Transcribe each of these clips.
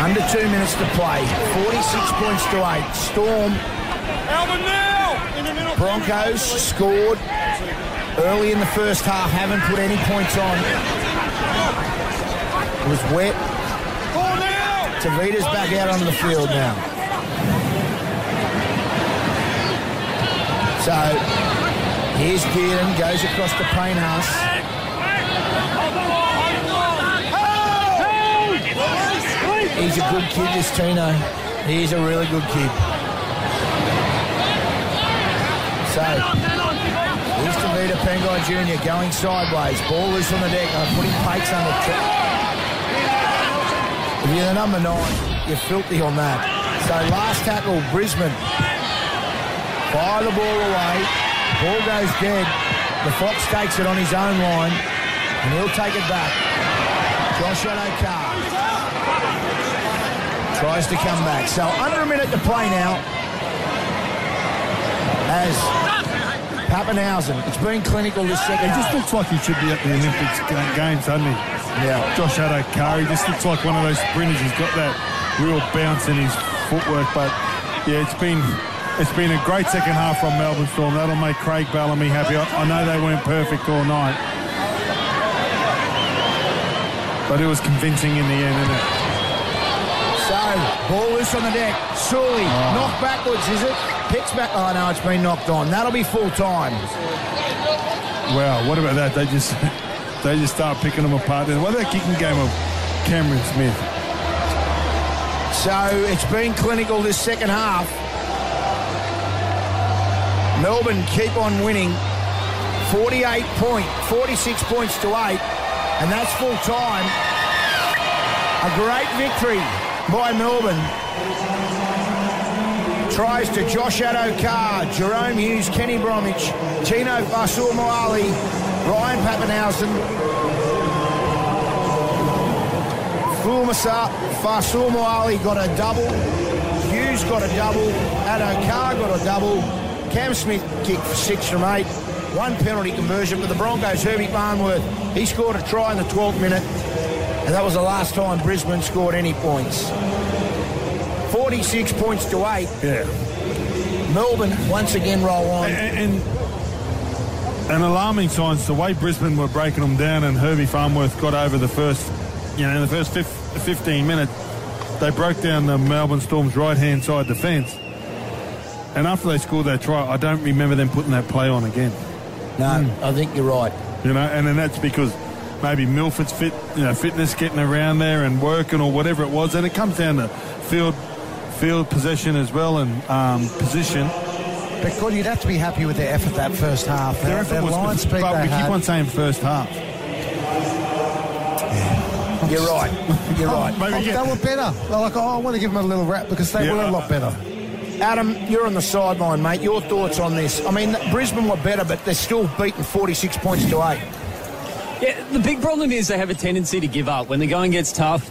Under two minutes to play. 46 points to eight. Storm. Broncos scored early in the first half. Haven't put any points on. It was wet. Tevita's back out onto the field now. So here's Gearan, goes across to Payne Haas. He's a good kid, this Tino. He's a really good kid. So, Tevita Pangai Jr. going sideways. Ball loose on the deck. I'm putting Pates under. If you're the number nine, you're filthy on that. So, last tackle, Brisbane. Fire the ball away. Ball goes dead. The Fox takes it on his own line, and he'll take it back. Josh Addo-Carr tries to come back. So under a minute to play now as Papenhuyzen. It's been clinical this second He just looks like he should be at the Olympics games, doesn't he? Yeah. Josh Addo-Carr, he just looks like one of those sprinters. He's got that real bounce in his footwork. But yeah, it's been it's been a great second half from Melbourne Storm. That'll make Craig Bellamy happy. I, I know they weren't perfect all night, but it was convincing in the end, isn't it? Ball loose on the deck. Sully, oh. knocked backwards, is it? Picks back. Oh, no, it's been knocked on. That'll be full time. Wow, what about that? They just they just start picking them apart. What about that kicking game of Cameron Smith? So, it's been clinical this second half. Melbourne keep on winning. 48 point, 46 points to 8, and that's full time. A great victory by Melbourne. Tries to Josh Addo-Carr, Jahrome Hughes, Kenny Bromwich, Tino Fa'asuamaleaui, Ryan Papenhuyzen, Fulmasa, Fa'asuamaleaui got a double, Hughes got a double, Addo-Carr got a double, Cam Smith kicked for six from eight, one penalty conversion for the Broncos, Herbie Farnworth. He scored a try in the 12th minute, and that was the last time Brisbane scored any points. 46 points to 8. Yeah. Melbourne once again roll on. And, and, and alarming signs, the way Brisbane were breaking them down and Herbie Farnworth got over the first, you know, in the first fif- 15 minutes, they broke down the Melbourne Storm's right-hand side defence. And after they scored that try, I don't remember them putting that play on again. No, hmm. I think you're right. You know, and then that's because maybe Milford's fit, you know, fitness getting around there and working or whatever it was. And it comes down to field, field possession as well and um, position. But God, you'd have to be happy with their effort that first half. Their, effort their was- line speed but they we keep on saying first half. You're right. You're right. Maybe Oh, get- they were better. Well, like, oh, I want to give them a little rap because they Yeah, were a lot better. Adam, you're on the sideline, mate. Your thoughts on this? I mean, Brisbane were better, but they're still beating 46 points to 8. Yeah, the big problem is they have a tendency to give up. When the going gets tough,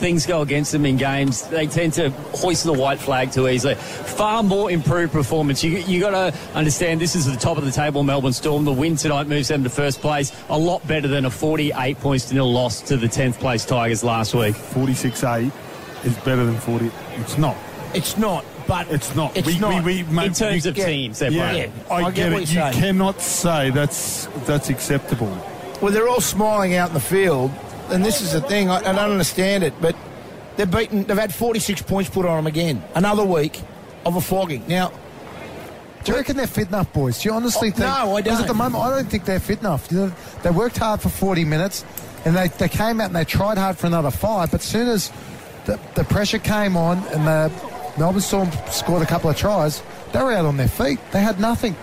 things go against them in games. They tend to hoist the white flag too easily. Far more improved performance. You you got to understand this is the top of the table. Melbourne Storm. The win tonight moves them to first place. A lot better than a 48 points to nil loss to the 10th place Tigers last week. 46-8 is better than 40. It's not. It's not, but It's not. It's we, not. We, we, mate, In terms we- of get- teams, they're yeah, playing. Yeah, I, I get, get what it. you're You saying. cannot say that's that's acceptable. Well, they're all smiling out in the field, and this is the thing. I, I don't understand it, but they're beaten. They've had 46 points put on them again. Another week of a flogging. Now, Do you reckon they're fit enough, boys? Do you honestly Oh, think? no, I don't. at the moment, I don't think they're fit enough. You know, they worked hard for 40 minutes, and they, they came out and they tried hard for another five. But as soon as the, the pressure came on and the Melbourne Storm scored a couple of tries, they were out on their feet. They had nothing.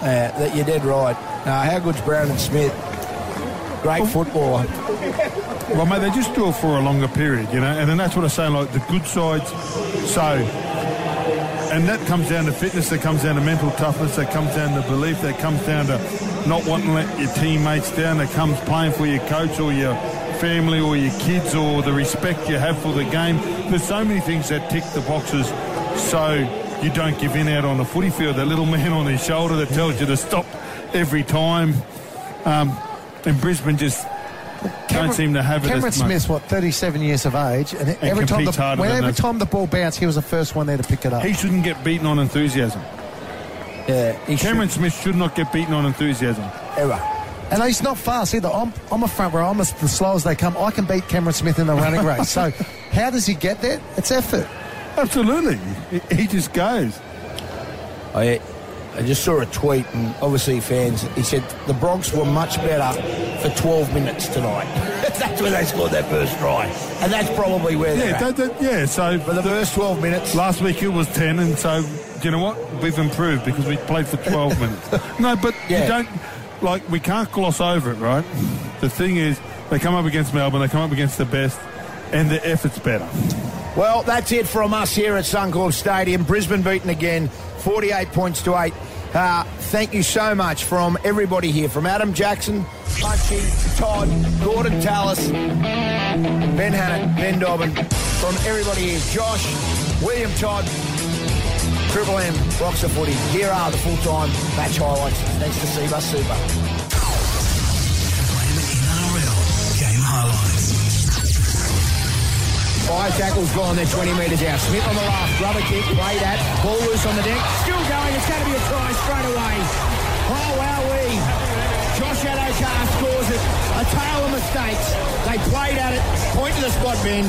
Uh, that you're dead right. Uh, how good's Brown and Smith? Great footballer. Well, mate, they just do it for a longer period, you know, and then that's what I say, like the good sides. So, and that comes down to fitness, that comes down to mental toughness, that comes down to belief, that comes down to not wanting to let your teammates down, that comes playing for your coach or your family or your kids or the respect you have for the game. There's so many things that tick the boxes so you don't give in out on the footy field. That little man on his shoulder that tells you to stop every time. Um, and Brisbane just don't seem to have it Cameron as much. Smith's what 37 years of age, and, every time the harder when every time the ball bounced, he was the first one there to pick it up. He shouldn't get beaten on enthusiasm. Yeah, he Cameron Smith should not get beaten on enthusiasm. should, ever. And he's not fast either. I'm, I'm a front row. I'm as slow as they come. I can beat Cameron Smith in the running race. So, how does he get there? It's effort. Absolutely. He, just goes. I, I just saw a tweet, and obviously fans. He said the Bronx were much better for 12 minutes tonight. that's where they scored their first try, and that's probably where Yeah, at. that, that, yeah. So For the first 12 minutes, last week it was 10, and so, you know what? We've improved because we played for 12 minutes. No, but Yeah. you don't, like, we can't gloss over it, right? The thing is, they come up against Melbourne, they come up against the best, and the effort's better. Well, that's it from us here at Suncorp Stadium. Brisbane beaten again, 48 points to 8. Uh, thank you so much from everybody here, from Adam Jackson, Punchy, Todd, Gordon Tallis, Ben Hannant, Ben Dobbin, from everybody here, Josh, William Todd, Triple M, Boxer Footy. Here are the full-time match highlights. Thanks to Cbus Super. Five tackles gone, they're 20 metres out. Smith on the left, rubber kick, played at, ball loose on the deck. Still going, it's going to be a try straight away. Oh, wowee. Josh Addo-Carr scores it. A tale of mistakes. They played at it, point to the spot, Ben.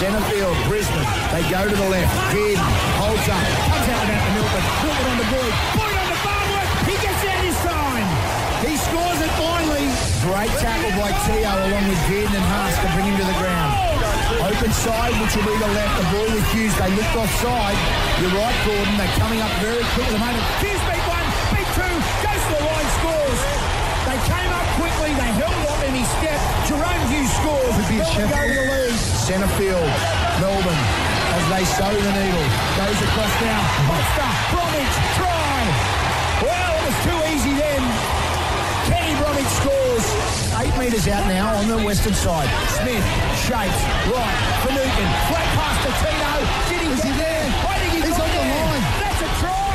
Centre field, Brisbane. They go to the left. Gid holds up, comes out and out to Milton. Milton on the board. Boyd on the Farnworth. He gets out this time. He scores it finally. Great tackle by Tio along with Gid and Haas to bring him to the ground. Open side, which will be the left. The ball with Hughes. They looked offside. You're right, Gordon. They're coming up very quick at the moment. Hughes beat one, beat two, goes to the line, scores. They came up quickly. They held on and he stepped. Jahrome Hughes scores. Could be a go to the lead. Centre field, Melbourne, as they sew the needle. Goes across now. Monster, Bromwich, try. Well, it was too metres out now on the western side. Smith shapes right for Newton. Flat pass to Tino. Did he Is he there? I think he's, He's on the there. line. That's a try.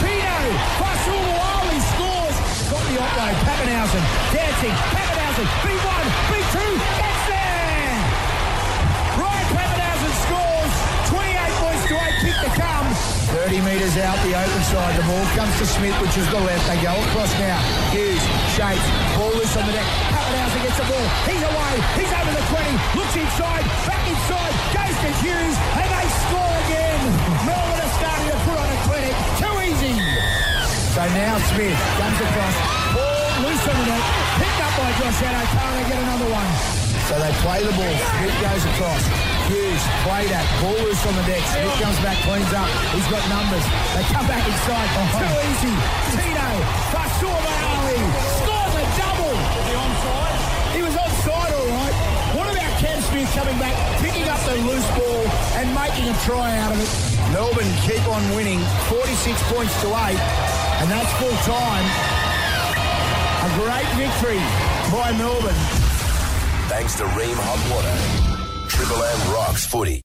Tino. Fasul Wali scores. Got the offload. Papenhuyzen dancing. Papenhuyzen. B1. B2. Gets there. Ryan Papenhuyzen scores. 28 points to 8. Kick to come. 30 metres out the open side. The ball comes to Smith, which is the left. They go across now. Hughes shapes. Ball loose on the deck. Papenhuyzen gets the ball. He's away. He's over the 20. Looks inside. Back inside. Goes to Hughes. And they score again. Melbourne are starting to put on a clinic. Too easy. So now Smith comes across. Ball loose on the deck. Picked up by Josh Addo-Carr. They get another one. So they play the ball. Smith goes across. Hughes played at. Ball loose on the deck. Smith comes back, cleans up. He's got numbers. They come back inside. Oh. Too easy. Tino. Fasua Ali. Scores. He onside? He was onside, all right. What about Cam Smith coming back, picking up the loose ball and making a try out of it? Melbourne keep on winning. 46 points to 8. And that's full time. A great victory by Melbourne. Thanks to Rheem Hot Water. Triple M rocks footy.